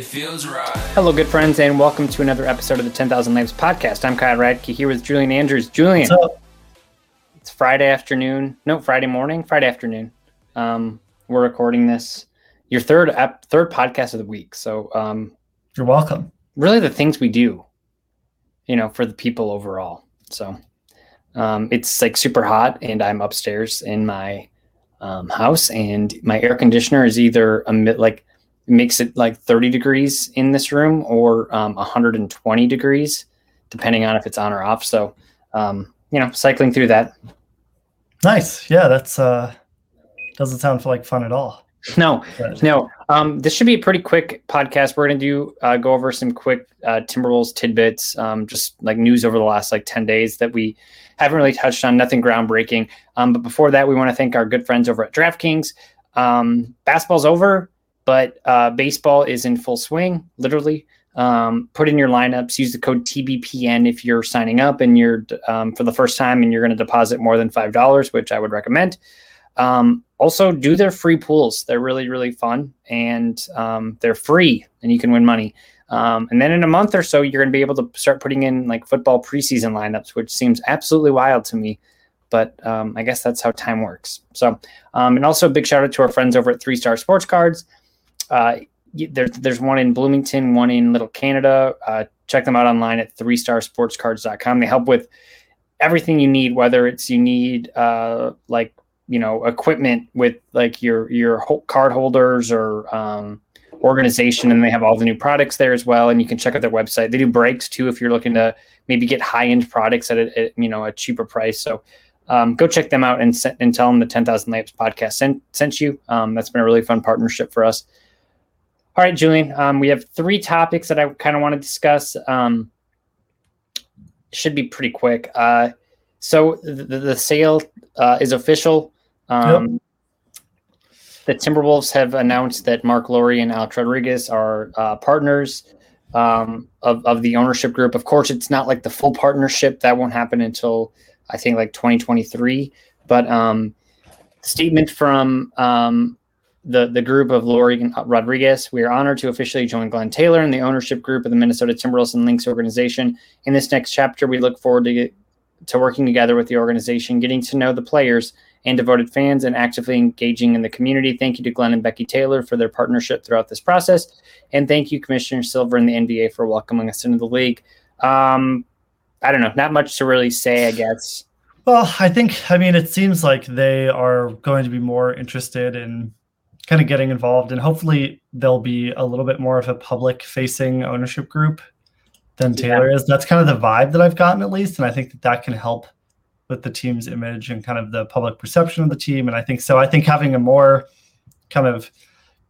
it feels right. Hello, good friends, and welcome to another episode of the 10,000 Lamps podcast. I'm Kyle Ratke here with Julian Andrews. Julian, What's up? it's Friday afternoon. No, Friday morning. Friday afternoon. Um, we're recording this. Your third ep- third podcast of the week. So, um, You're welcome. really, the things we do, you know, for the people overall. So, um, it's like super hot, and I'm upstairs in my um, house, and my air conditioner is either a mid like makes it like 30 degrees in this room or um, 120 degrees, depending on if it's on or off. So, um, you know, cycling through that. Nice. Yeah, that's uh doesn't sound like fun at all. No, But- no. Um, this should be a pretty quick podcast. We're gonna do uh, go over some quick uh, Timberwolves tidbits, um, just like news over the last like ten days that we haven't really touched on. Nothing groundbreaking. Um, but before that, we want to thank our good friends over at DraftKings. Um, basketball's over, but uh, baseball is in full swing. Literally, um, put in your lineups. Use the code TBPN if you're signing up and you're um, for the first time and you're going to deposit more than five dollars, which I would recommend. Um, also, do their free pools. They're really, really fun and um, they're free and you can win money. Um, and then in a month or so, you're going to be able to start putting in like football preseason lineups, which seems absolutely wild to me. But um, I guess that's how time works. So, um, and also a big shout out to our friends over at Three Star Sports Cards. Uh, y- there, there's one in Bloomington, one in Little Canada. Uh, check them out online at 3starsportscards.com. They help with everything you need, whether it's you need uh, like you know equipment with like your your card holders or um, organization and they have all the new products there as well and you can check out their website they do breaks too if you're looking to maybe get high end products at a, at, you know a cheaper price so um, go check them out and, and tell them the 10,000 lamps podcast sent, sent you um, that's been a really fun partnership for us all right julian um, we have three topics that i kind of want to discuss um, should be pretty quick uh, so the, the, sale uh, is official um, The Timberwolves have announced that Marc Lore and Alex Rodriguez are uh, partners um, of, of the ownership group. Of course, it's not like the full partnership. That won't happen until I think like 2023. But um, statement from um, the, the group of and Rodriguez. We are honored to officially join Glenn Taylor and the ownership group of the Minnesota Timberwolves and Lynx organization. In this next chapter, we look forward to, get, to working together with the organization, getting to know the players and devoted fans, and actively engaging in the community. Thank you to Glenn and Becky Taylor for their partnership throughout this process. And thank you, Commissioner Silver and the NBA, for welcoming us into the league. Um, I don't know, not much to really say, I guess. Well, I think I mean it seems like they are going to be more interested in kind of getting involved and hopefully they'll be a little bit more of a public facing ownership group than Taylor is. That's kind of the vibe that I've gotten at least and I think that that can help with the team's image and kind of the public perception of the team and I think so. I think having a more kind of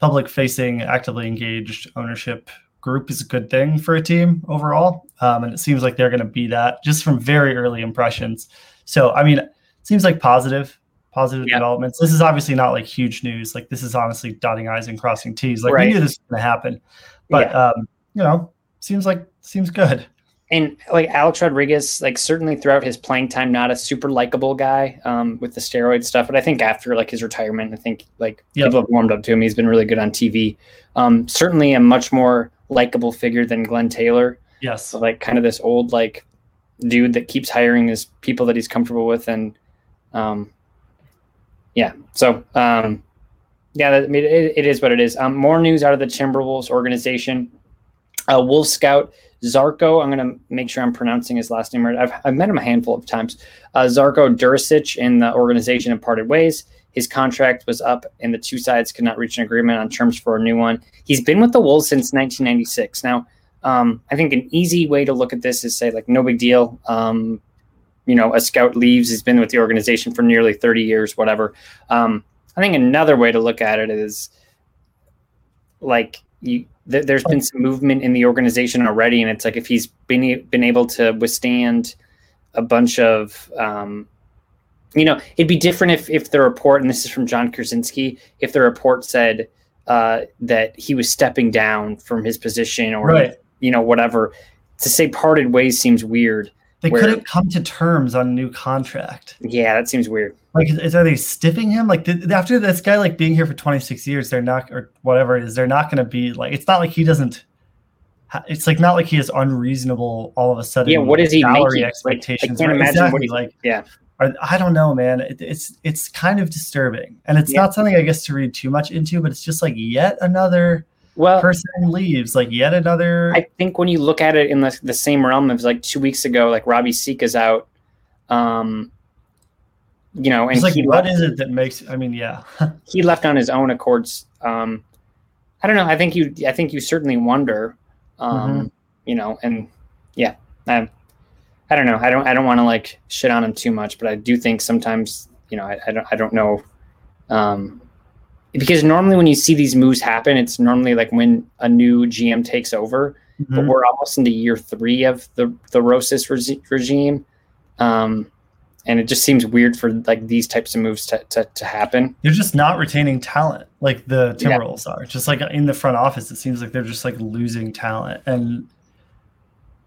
public facing actively engaged ownership group is a good thing for a team overall um, and it seems like they're going to be that just from very early impressions. So I mean it seems like positive positive Yeah. developments this is obviously not like huge news like this is honestly dotting i's and crossing t's like Right. we knew this was going to happen but um you know seems like seems good and like Alex Rodriguez, like certainly throughout his playing time, not a super likable guy um, with the steroid stuff. But I think after like his retirement, I think like Yep. people have warmed up to him. He's been really good on TV. Um, certainly a much more likable figure than Glenn Taylor. yes So like kind of this old like dude that keeps hiring his people that he's comfortable with and Um, yeah. So um, yeah, I mean, it, it is what it is. Um, more news out of the Timberwolves organization. Uh, Wolf Scout Zarko. I'm going to make sure I'm pronouncing his last name right. I've, I've met him a handful of times. Uh, Zarko Durisic in the organization have parted ways. His contract was up, and the two sides could not reach an agreement on terms for a new one. He's been with the Wolves since 1996. Now, um, I think an easy way to look at this is say like no big deal. Um, you know, a scout leaves. He's been with the organization for nearly 30 years, whatever. Um, I think another way to look at it is like you, th- there's been some movement in the organization already, and it's like if he's been been able to withstand a bunch of um, you know, it'd be different if if the report, and this is from Jon Krawczynski, if the report said uh, that he was stepping down from his position or Right. you know whatever. To say parted ways seems weird. They Where- couldn't come to terms on a new contract. Yeah, that seems weird. Like, is, is- are they stiffing him? Like, after this guy like being here for 26 years, they're not, or whatever it is, they're not going to be like. It's not like he doesn't. It's like not like he is unreasonable all of a sudden. Yeah, what is he salary making? Like, I can't imagine what Exactly, he's like. Yeah, Or, I don't know, man. It, it's it's kind of disturbing, and it's Yeah. not something I guess to read too much into. But it's just like yet another well, person leaves, like yet another. I think when you look at it in the, the same realm of like two weeks ago, like Robby Sikka's out, um, you know, and it's like he what left, is it that makes? I mean, yeah, he left on his own accords. Um, I don't know. I think you, I think you certainly wonder, um, Mm-hmm. you know, and yeah, I, I don't know. I don't, I don't want to like shit on him too much, but I do think sometimes, you know, I, I don't, I don't know, um, because normally when you see these moves happen, it's normally like when a new GM takes over. but Mhm. we're almost into year three of the the Rosas regi- regime, um, and it just seems weird for like these types of moves to to, to happen. they're just not retaining talent like the Yeah. Timberwolves are. Just like in the front office, it seems like they're just like losing talent. And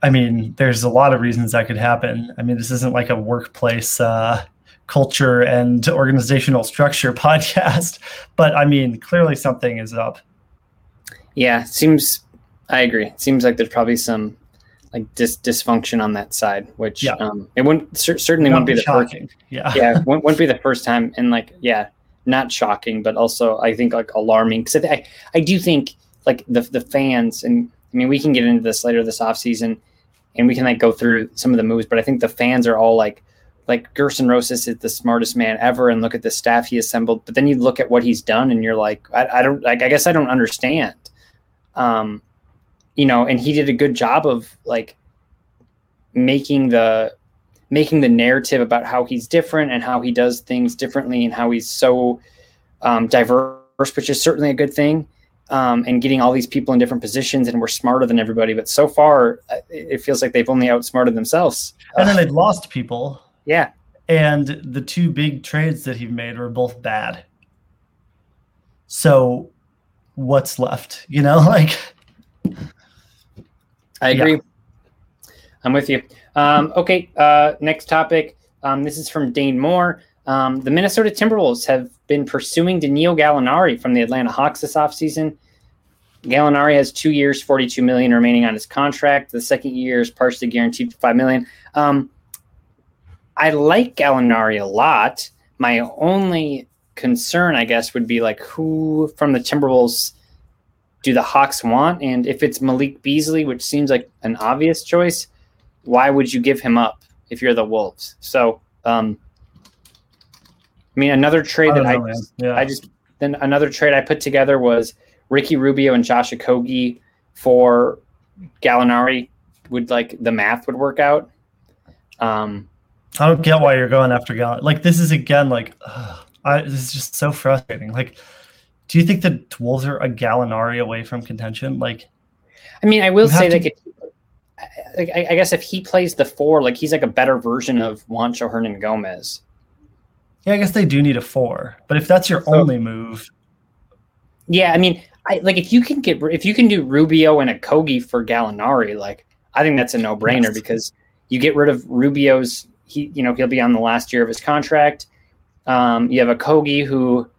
I mean, there's a lot of reasons that could happen. I mean, this isn't like a workplace uh, culture and organizational structure podcast, but I mean, clearly something is up. Yeah, seems. I agree. It seems like there's probably some like dis- dysfunction on that side, which Yeah. um, it wouldn't cer- certainly wouldn't be the first. Yeah. yeah, wouldn't, wouldn't be the first time, and like, yeah, not shocking, but also I think like alarming because I, I do think like the the fans, and I mean we can get into this later this off season, and we can like go through some of the moves, but I think the fans are all like, like Gersson Rosas is the smartest man ever, and look at the staff he assembled. But then you look at what he's done, and you're like, I, I don't like, I guess I don't understand. Um, you know, and he did a good job of like making the making the narrative about how he's different and how he does things differently and how he's so um, diverse, which is certainly a good thing. Um, and getting all these people in different positions, and we're smarter than everybody. But so far, uh, it feels like they've only outsmarted themselves. And then they've lost people. Yeah, And the two big trades that he made were both bad. So what's left? You know, like I Yeah. agree. I'm with you. Um, okay, uh, next topic. Um, this is from Dane Moore. Um, the Minnesota Timberwolves have been pursuing Danilo Gallinari from the Atlanta Hawks this offseason. Gallinari has two years, 42 million remaining on his contract. The second year is partially guaranteed for five million. Um, I like Gallinari a lot. My only concern, I guess, would be like who from the Timberwolves do the Hawks want? And if it's Malik Beasley, which seems like an obvious choice, why would you give him up if you're the Wolves? So, um, I mean, another trade I that don't I man. Yeah. I just then another trade I put together was Ricky Rubio and Josh Okogie for Gallinari. Would like the math would work out. Um, I don't get why you're going after Gallon. Like this is again like ugh, I, this is just so frustrating. Like, do you think the Wolves are a Gallinari away from contention? Like, I mean, I will say to- like, like I, I guess if he plays the four, like he's like a better version of Juancho Hernangomez. yeah, I guess they do need a four. But if that's your So- only move, Yeah, I mean, I like if you can get if you can do Rubio and Okogie for Gallinari, like I think that's a no brainer Yes. because you get rid of Rubio's. He, you know, he'll be on the last year of his contract. Um, you have Okogie who,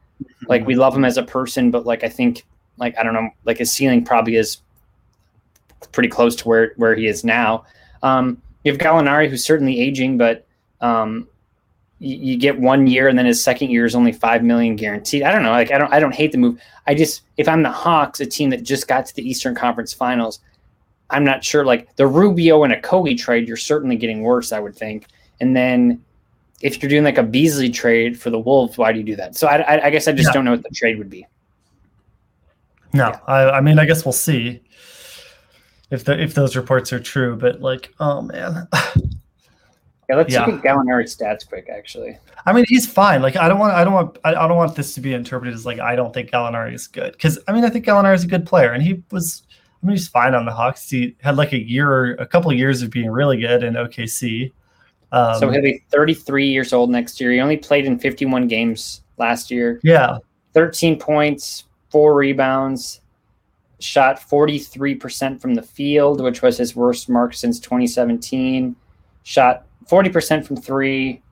like, we love him as a person, but like I think, like I don't know, like his ceiling probably is pretty close to where where he is now. Um, you have Gallinari who's certainly aging, but um, you, you get one year and then his second year is only five million guaranteed. I don't know. Like I don't I don't hate the move. I just if I'm the Hawks, a team that just got to the Eastern Conference Finals, I'm not sure. Like the Rubio and Okogie trade, you're certainly getting worse, I would think. And then if you're doing like a Beasley trade for the Wolves, why do you do that? So I, I, I guess I just Yeah. don't know what the trade would be. No, Yeah. I, I mean, I guess we'll see if the if those reports are true. But like, oh man, Yeah, let's Yeah. look at Gallinari's stats quick. Actually, I mean, he's fine. Like, I don't want, I don't want, I, I don't want this to be interpreted as like I don't think Gallinari is good because I mean, I think Gallinari is a good player, and he was, I mean, he's fine on the Hawks. He had like a year, a couple of years of being really good in OKC. Um, so he'll be 33 years old next year. He only played in 51 games last year. yeah, 13 points, four rebounds, shot 43% from the field, which was his worst mark since 2017. Shot 40% from three.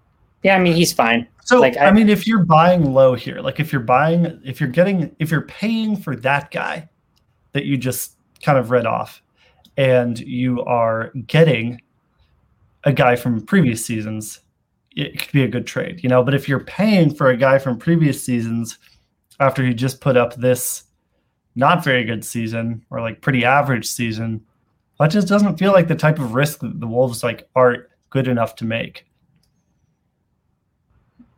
Yeah, I mean, he's fine. So Like, I, I- mean, if you're buying low here, like if you're buying, if you're getting, if you're paying for that guy that you just kind of read off, and you are getting a guy from previous seasons, it could be a good trade, you know. But if you're paying for a guy from previous seasons after he just put up this not very good season or like pretty average season, that just doesn't feel like the type of risk that the Wolves like are good enough to make.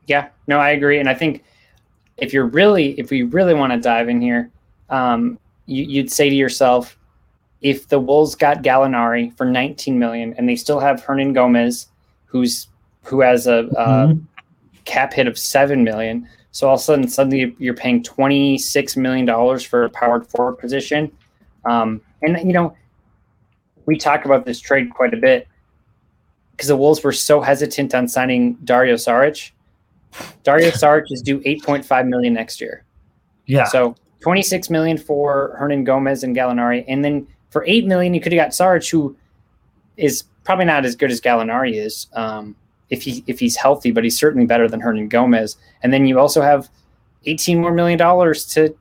Yeah, no, I agree. And I think if you're really, if we really want to dive in here, um, you, you'd say to yourself, if the Wolves got Gallinari for 19 million and they still have Hernangomez, who's who has a, a Mhm. cap hit of seven million, so all of a sudden suddenly you're paying 26 million dollars for a powered forward position, um, and you know we talk about this trade quite a bit because the Wolves were so hesitant on signing Dario Saric. Dario Saric is due 8.5 million next year. Yeah. So 26 million for Hernangomez and Gallinari, and then for eight million you could have got Saric, who is probably not as good as Gallinari is um, if he if he's healthy, but he's certainly better than Hernangomez. And then you also have 18 more million dollars to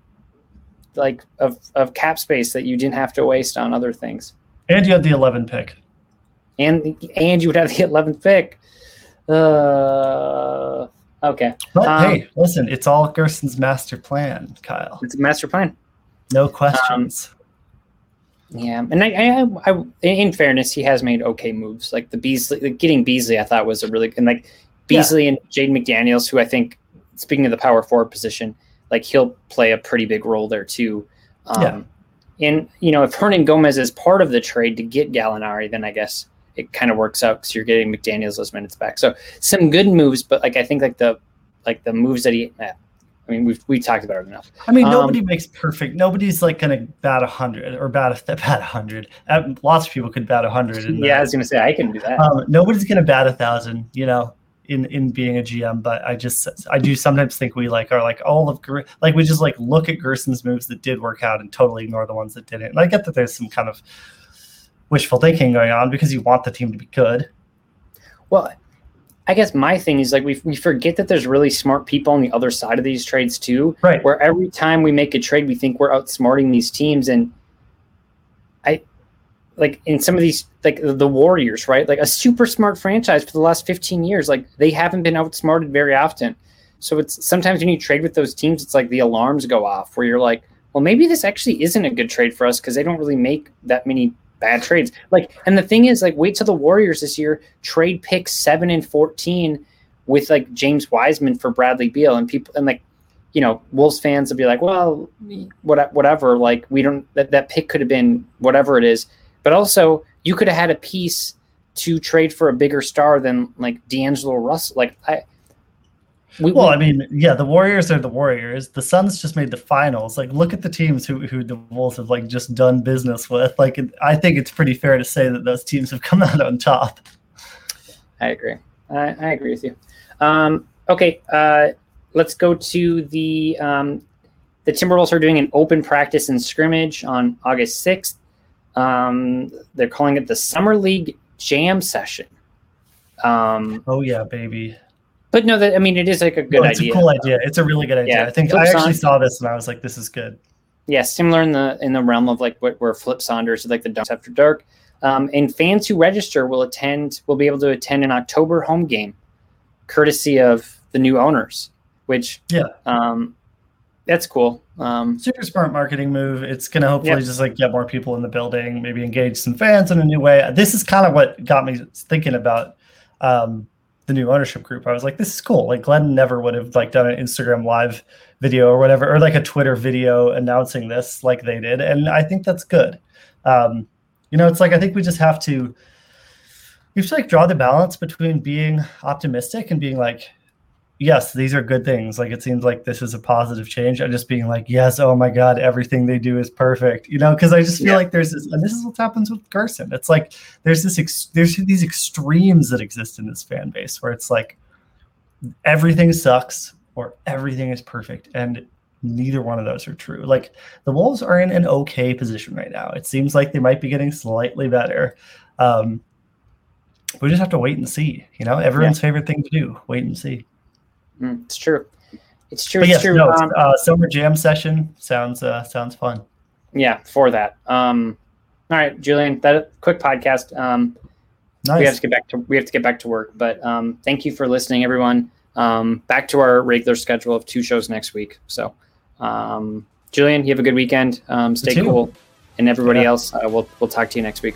like of of cap space that you didn't have to waste on other things. And you had the 11 pick. And and you would have the 11th pick. Uh, okay, But Um, hey, listen, it's all Gersson's master plan, Kyle. it's a master plan. No questions. Yeah, and I, I, I, in fairness, he has made okay moves. Like the Beasley, like getting Beasley, I thought was a really and like Beasley and Jade McDaniels, who I think, speaking of the power forward position, like he'll play a pretty big role there too. Um, And you know, if Hernangomez is part of the trade to get Gallinari, then I guess it kind of works out because you're getting McDaniels those minutes back. So some good moves, but like I think like the like the moves that he, I mean, we've we talked about it enough. I mean, um, nobody makes perfect. Nobody's like going to bat a hundred or bat a bat a hundred. Uh, Lots of people could bat a hundred. Yeah, I was gonna say I can do that. um, nobody's going to bat a thousand. You know, in in being a GM. But I just I do sometimes think we like are like all of Ger- like we just like look at Gersson's moves that did work out and totally ignore the ones that didn't. And I get that there's some kind of wishful thinking going on because you want the team to be good. Well, I guess my thing is like we we forget that there's really smart people on the other side of these trades too. Right. Where every time we make a trade, we think we're outsmarting these teams, and I like in some of these like the- the Warriors, right? Like a super smart franchise for the last 15 years, like they haven't been outsmarted very often. So it's sometimes when you trade with those teams, it's like the alarms go off where you're like, well, maybe this actually isn't a good trade for us because they don't really make that many bad trades. Like, and the thing is, like, wait till the Warriors this year trade picks seven and fourteen with like James Wiseman for Bradley Beal, and people and like, you know, Wolves fans will be like, well, what, whatever. Like, we don't that that pick could have been whatever it is, but also you could have had a piece to trade for a bigger star than like D'Angelo Russell. Like, I. We, Well, we- I mean, yeah, the Warriors are the Warriors. The Suns just made the finals. Like, look at the teams who who the Wolves have like just done business with. Like, it- I think it's pretty fair to say that those teams have come out on top. I agree. I, I agree with you. Um, okay, uh, let's go to the um, the Timberwolves are doing an open practice and scrimmage on August sixth. Um, they're calling it the Summer League Jam Session. Um, Oh yeah, baby. But no, that I mean it is like a good No, it's idea. a cool idea. It's a really good idea. Yeah, I think Flip I actually Saunders- saw this and I was like, this is good. yeah, similar in the in the realm of like what where Flip Saunders is like the Dunks After Dark. Um, and fans who register will attend will be able to attend an October home game courtesy of the new owners, which Yeah. um, that's cool. Um, super smart marketing move. It's going to hopefully Yep. just like get more people in the building, maybe engage some fans in a new way. This is kind of what got me thinking about um, the new ownership group. I was like, this is cool. Like Glenn never would have like done an Instagram live video or whatever, or like a Twitter video announcing this like they did, and I think that's good. Um, you know, it's like I think we just have to you have to like draw the balance between being optimistic and being like yes, these are good things. Like it seems like this is a positive change. And just being like, yes, oh my God, everything they do is perfect. You know, because I just feel Yeah. like there's this, and this is what happens with Gersson. It's like there's this, ex- there's these extremes that exist in this fan base where it's like everything sucks or everything is perfect, and neither one of those are true. Like the Wolves are in an okay position right now. It seems like they might be getting slightly better. Um, we just have to wait and see. You know, everyone's favorite thing to do: wait and see. Mm, it's true. It's true. But It's yes, true. no, Um, uh, summer jam session sounds uh, sounds fun. yeah, for that. Um, all right, Julian, that quick podcast. Um, we have to get back to we have to get back to work. But um, thank you for listening, everyone. Um, back to our regular schedule of two shows next week. So, um, Julian, you have a good weekend. Um, stay cool, and everybody Yeah. else, uh, we'll we'll talk to you next week.